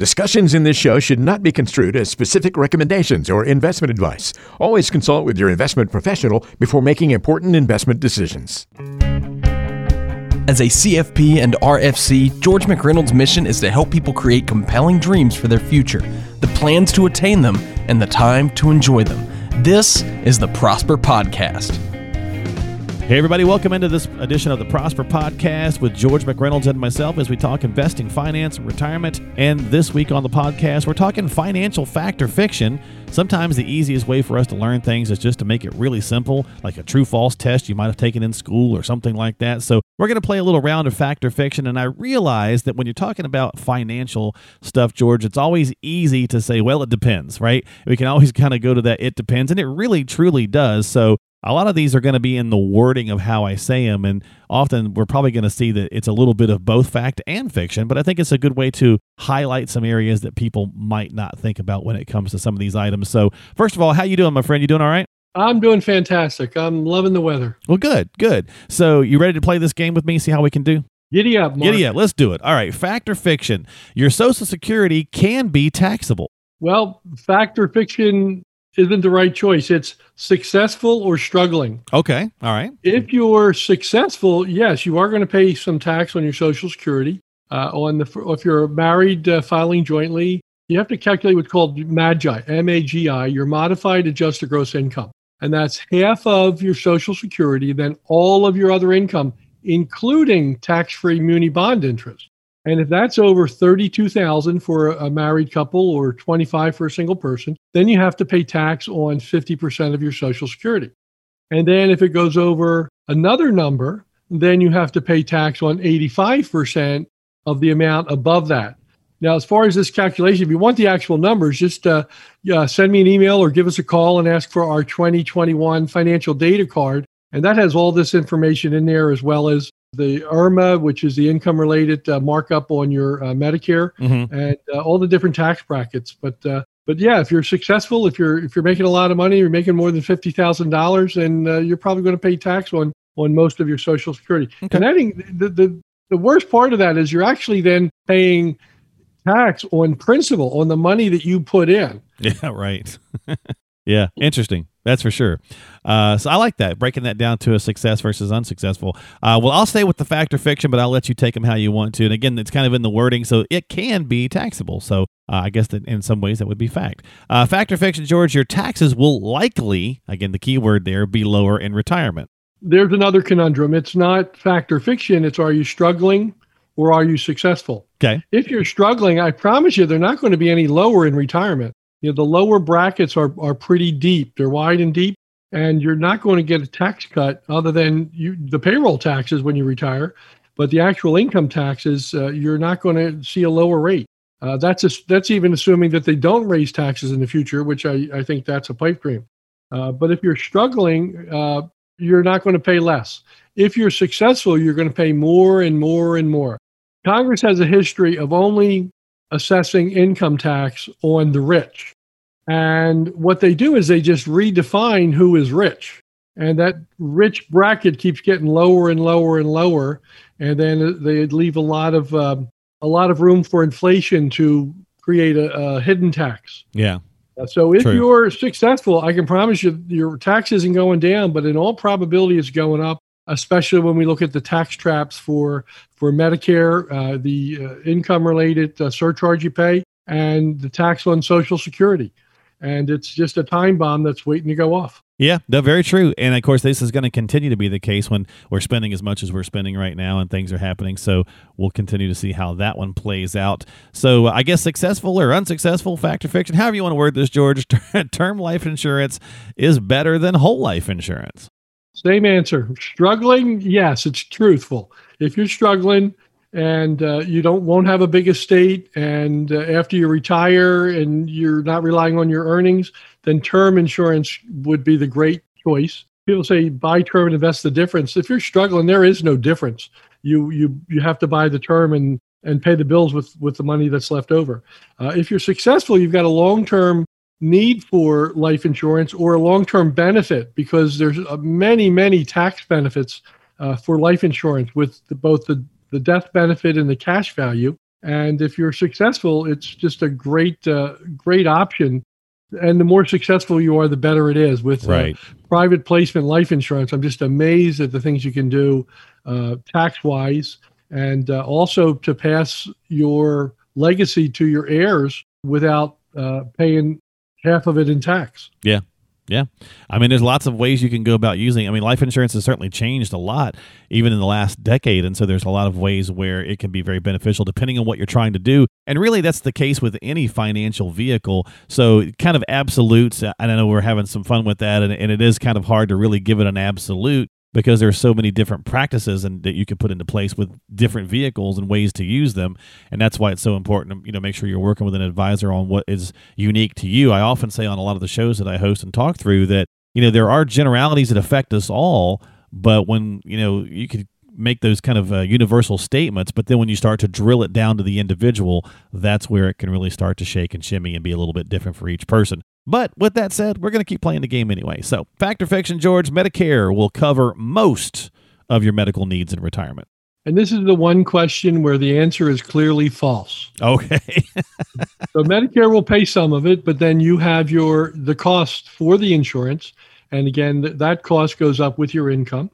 Discussions in this show should not be construed as specific recommendations or investment advice. Always consult with your investment professional before making important investment decisions. As a CFP and RFC, George McReynolds' mission is to help people create compelling dreams for their future, the plans to attain them, and the time to enjoy them. This is the Prosper Podcast. Hey, everybody, welcome into this edition of the Prosper Podcast with George McReynolds and myself as we talk investing, finance, retirement. And this week on the podcast, we're talking financial fact or fiction. Sometimes the easiest way for us to learn things is just to make it really simple, like a true false test you might have taken in school or something like that. So, we're going to play a little round of fact or fiction. And I realize that when you're talking about financial stuff, George, it's always easy to say, well, it depends, right? We can always kind of go to that it depends. And it really, truly does. So, a lot of these are going to be in the wording of how I say them, and often we're probably going to see that it's a little bit of both fact and fiction. But I think it's a good way to highlight some areas that people might not think about when it comes to some of these items. So, first of all, how you doing, my friend? You doing all right? I'm doing fantastic. I'm loving the weather. Well, good, good. So, you ready to play this game with me? See how we can do? Giddy up, Mark. Giddy up. Let's do it. All right. Fact or fiction? Your Social Security can be taxable. Well, fact or fiction isn't the right choice. It's successful or struggling. Okay. All right. If you're successful, yes, you are going to pay some tax on your Social Security. Uh, on the if you're married uh, filing jointly, you have to calculate what's called MAGI, M-A-G-I, your modified adjusted gross income, and that's half of your Social Security, then all of your other income, including tax-free muni bond interest. And if that's over 32,000 for a married couple or 25 for a single person, then you have to pay tax on 50% of your social security. And then if it goes over another number, then you have to pay tax on 85% of the amount above that. Now, as far as this calculation, if you want the actual numbers, just uh, send me an email or give us a call and ask for our 2021 financial data card. And that has all this information in there, as well as the IRMAA, which is the income related uh, markup on your uh, Medicare, mm-hmm. and uh, all the different tax brackets. But uh, but yeah, if you're successful, if you're if you're making a lot of money, you're making more than fifty thousand dollars, and uh, you're probably going to pay tax on on most of your Social Security. Okay. And I think the, the the worst part of that is you're actually then paying tax on principal on the money that you put in. Yeah, right. yeah, interesting. That's for sure. Uh, so I like that breaking that down to a success versus unsuccessful. Uh, well, I'll stay with the fact or fiction, but I'll let you take them how you want to. And again, it's kind of in the wording, so it can be taxable. So uh, I guess that in some ways that would be fact. Uh, fact or fiction, George, your taxes will likely, again, the key word there, be lower in retirement. There's another conundrum. It's not fact or fiction. It's are you struggling or are you successful? Okay. If you're struggling, I promise you, they're not going to be any lower in retirement you know the lower brackets are are pretty deep. They're wide and deep and you're not going to get a tax cut other than you the payroll taxes when you retire but the actual income taxes uh, you're not going to see a lower rate. Uh, that's a, that's even assuming that they don't raise taxes in the future which i, I think that's a pipe dream. Uh, but if you're struggling uh, you're not going to pay less. If you're successful you're going to pay more and more and more. Congress has a history of only assessing income tax on the rich. And what they do is they just redefine who is rich. And that rich bracket keeps getting lower and lower and lower. And then they leave a lot of um, a lot of room for inflation to create a, a hidden tax. Yeah. Uh, so if True. you're successful, I can promise you your tax isn't going down, but in all probability it's going up especially when we look at the tax traps for for Medicare, uh, the uh, income related uh, surcharge you pay, and the tax on Social Security. And it's just a time bomb that's waiting to go off. Yeah, no, very true. And of course, this is going to continue to be the case when we're spending as much as we're spending right now and things are happening. So we'll continue to see how that one plays out. So I guess successful or unsuccessful, fact or fiction, however you want to word this, George, term life insurance is better than whole life insurance. Same answer. Struggling, yes, it's truthful. If you're struggling and uh, you don't won't have a big estate, and uh, after you retire and you're not relying on your earnings, then term insurance would be the great choice. People say buy term and invest the difference. If you're struggling, there is no difference. You you you have to buy the term and and pay the bills with with the money that's left over. Uh, if you're successful, you've got a long term need for life insurance or a long-term benefit because there's uh, many many tax benefits uh, for life insurance with the, both the, the death benefit and the cash value And if you're successful, it's just a great, uh, great option. And the more successful you are, the better it is. With uh, private placement life insurance, I'm just amazed at the things you can do uh, tax wise and uh, also to pass your legacy to your heirs without uh, paying half of it in tax. Yeah. Yeah. I mean, there's lots of ways you can go about using. I mean, life insurance has certainly changed a lot, even in the last decade. And so there's a lot of ways where it can be very beneficial depending on what you're trying to do. And really, that's the case with any financial vehicle. So, kind of absolutes, I know we're having some fun with that. And, and it is kind of hard to really give it an absolute because there's so many different practices and that you can put into place with different vehicles and ways to use them. And that's why it's so important to you know make sure you're working with an advisor on what is unique to you. I often say on a lot of the shows that i host and talk through that you know there are generalities that affect us all but when you know you could make those kind of uh, universal statements but then when you start to drill it down to the individual that's where it can really start to shake and shimmy and be a little bit different for each person but with that said, we're going to keep playing the game anyway. So, fact or fiction, George, Medicare will cover most of your medical needs in retirement. And this is the one question where the answer is clearly false. Okay. So Medicare will pay some of it, but then you have your the cost for the insurance, and again th- that cost goes up with your income.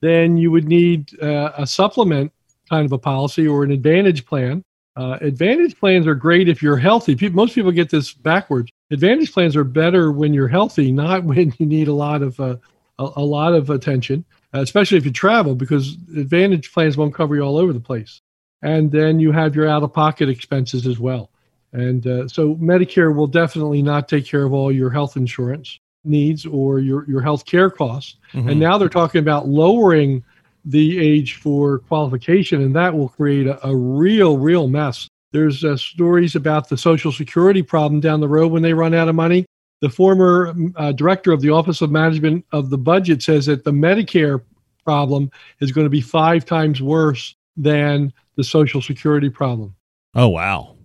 Then you would need uh, a supplement kind of a policy or an advantage plan. Uh, advantage plans are great if you're healthy. People, most people get this backwards. Advantage plans are better when you're healthy, not when you need a lot of uh, a, a lot of attention, especially if you travel, because advantage plans won't cover you all over the place. And then you have your out-of-pocket expenses as well. And uh, so Medicare will definitely not take care of all your health insurance needs or your, your health care costs. Mhm. And now they're talking about lowering the age for qualification, and that will create a, a real, real mess. There's uh, stories about the Social Security problem down the road when they run out of money. The former uh, director of the Office of Management of the Budget says that the Medicare problem is going to be five times worse than the Social Security problem. oh, wow.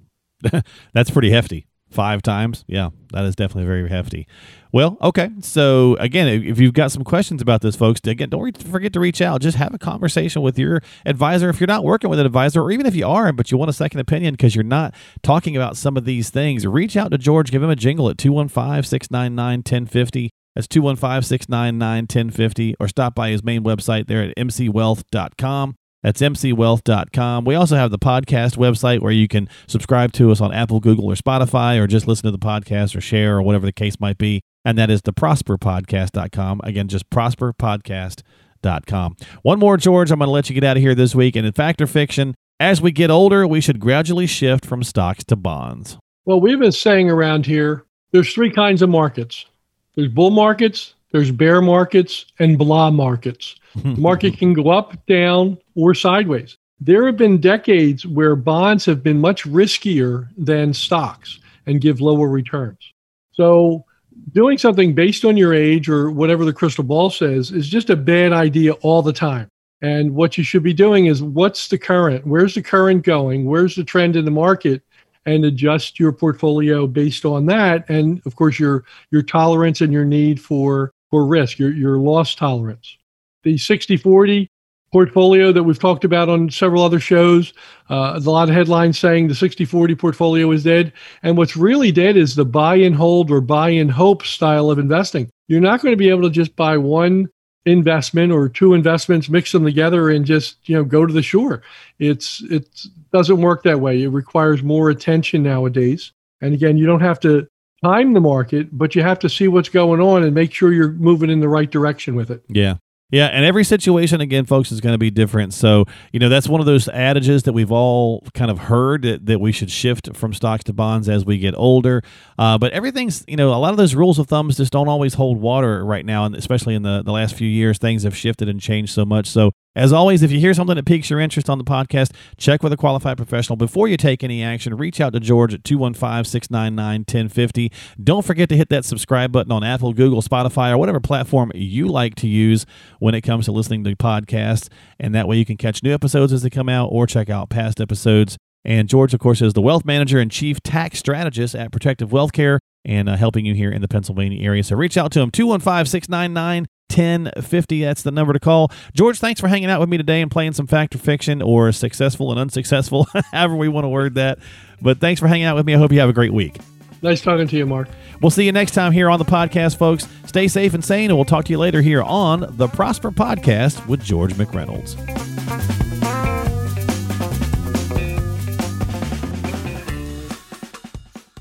That's pretty hefty. Five times. Yeah, that is definitely very hefty. Well, okay. So, again, if you've got some questions about this, folks, again, don't forget to reach out. Just have a conversation with your advisor. If you're not working with an advisor, or even if you are, but you want a second opinion because you're not talking about some of these things, reach out to George. Give him a jingle at 215 699 1050. That's 215 699 1050. Or stop by his main website there at mcwealth.com. That's mcwealth.com. We also have the podcast website where you can subscribe to us on Apple, Google, or Spotify, or just listen to the podcast or share or whatever the case might be. And that is the prosperpodcast.com. Again, just prosperpodcast.com. One more, George. I'm going to let you get out of here this week. And in fact or fiction, as we get older, we should gradually shift from stocks to bonds. Well, we've been saying around here there's three kinds of markets there's bull markets, there's bear markets, and blah markets. The market can go up, down, or sideways. There have been decades where bonds have been much riskier than stocks and give lower returns. So, doing something based on your age or whatever the crystal ball says is just a bad idea all the time. And what you should be doing is what's the current? Where's the current going? Where's the trend in the market? And adjust your portfolio based on that. And of course, your your tolerance and your need for for risk, your your loss tolerance. The 60-40 portfolio that we've talked about on several other shows, uh, a lot of headlines saying the 60-40 portfolio is dead. And what's really dead is the buy and hold or buy and hope style of investing. You're not going to be able to just buy one investment or two investments, mix them together, and just you know go to the shore. It's it doesn't work that way. It requires more attention nowadays. And again, you don't have to time the market, but you have to see what's going on and make sure you're moving in the right direction with it. Yeah. Yeah, and every situation again, folks, is going to be different. So, you know, that's one of those adages that we've all kind of heard that, that we should shift from stocks to bonds as we get older. Uh, but everything's, you know, a lot of those rules of thumbs just don't always hold water right now, and especially in the, the last few years, things have shifted and changed so much. So, as always, if you hear something that piques your interest on the podcast, check with a qualified professional before you take any action. Reach out to George at 215 699 1050. Don't forget to hit that subscribe button on Apple, Google, Spotify, or whatever platform you like to use when it comes to listening to podcasts. And that way you can catch new episodes as they come out or check out past episodes. And George, of course, is the wealth manager and chief tax strategist at Protective Wealth Care and uh, helping you here in the Pennsylvania area. So reach out to him, 215 699 1050. That's the number to call. George, thanks for hanging out with me today and playing some fact or fiction or successful and unsuccessful, however we want to word that. But thanks for hanging out with me. I hope you have a great week. Nice talking to you, Mark. We'll see you next time here on the podcast, folks. Stay safe and sane, and we'll talk to you later here on the Prosper Podcast with George McReynolds.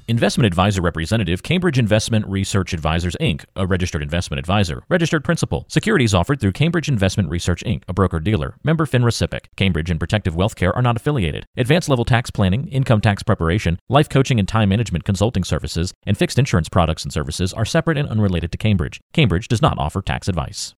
Investment advisor representative, Cambridge Investment Research Advisors, Inc., a registered investment advisor. Registered principal. Securities offered through Cambridge Investment Research, Inc., a broker dealer. Member FINRA SIPC. Cambridge and Protective Wealth Care are not affiliated. Advanced level tax planning, income tax preparation, life coaching and time management consulting services, and fixed insurance products and services are separate and unrelated to Cambridge. Cambridge does not offer tax advice.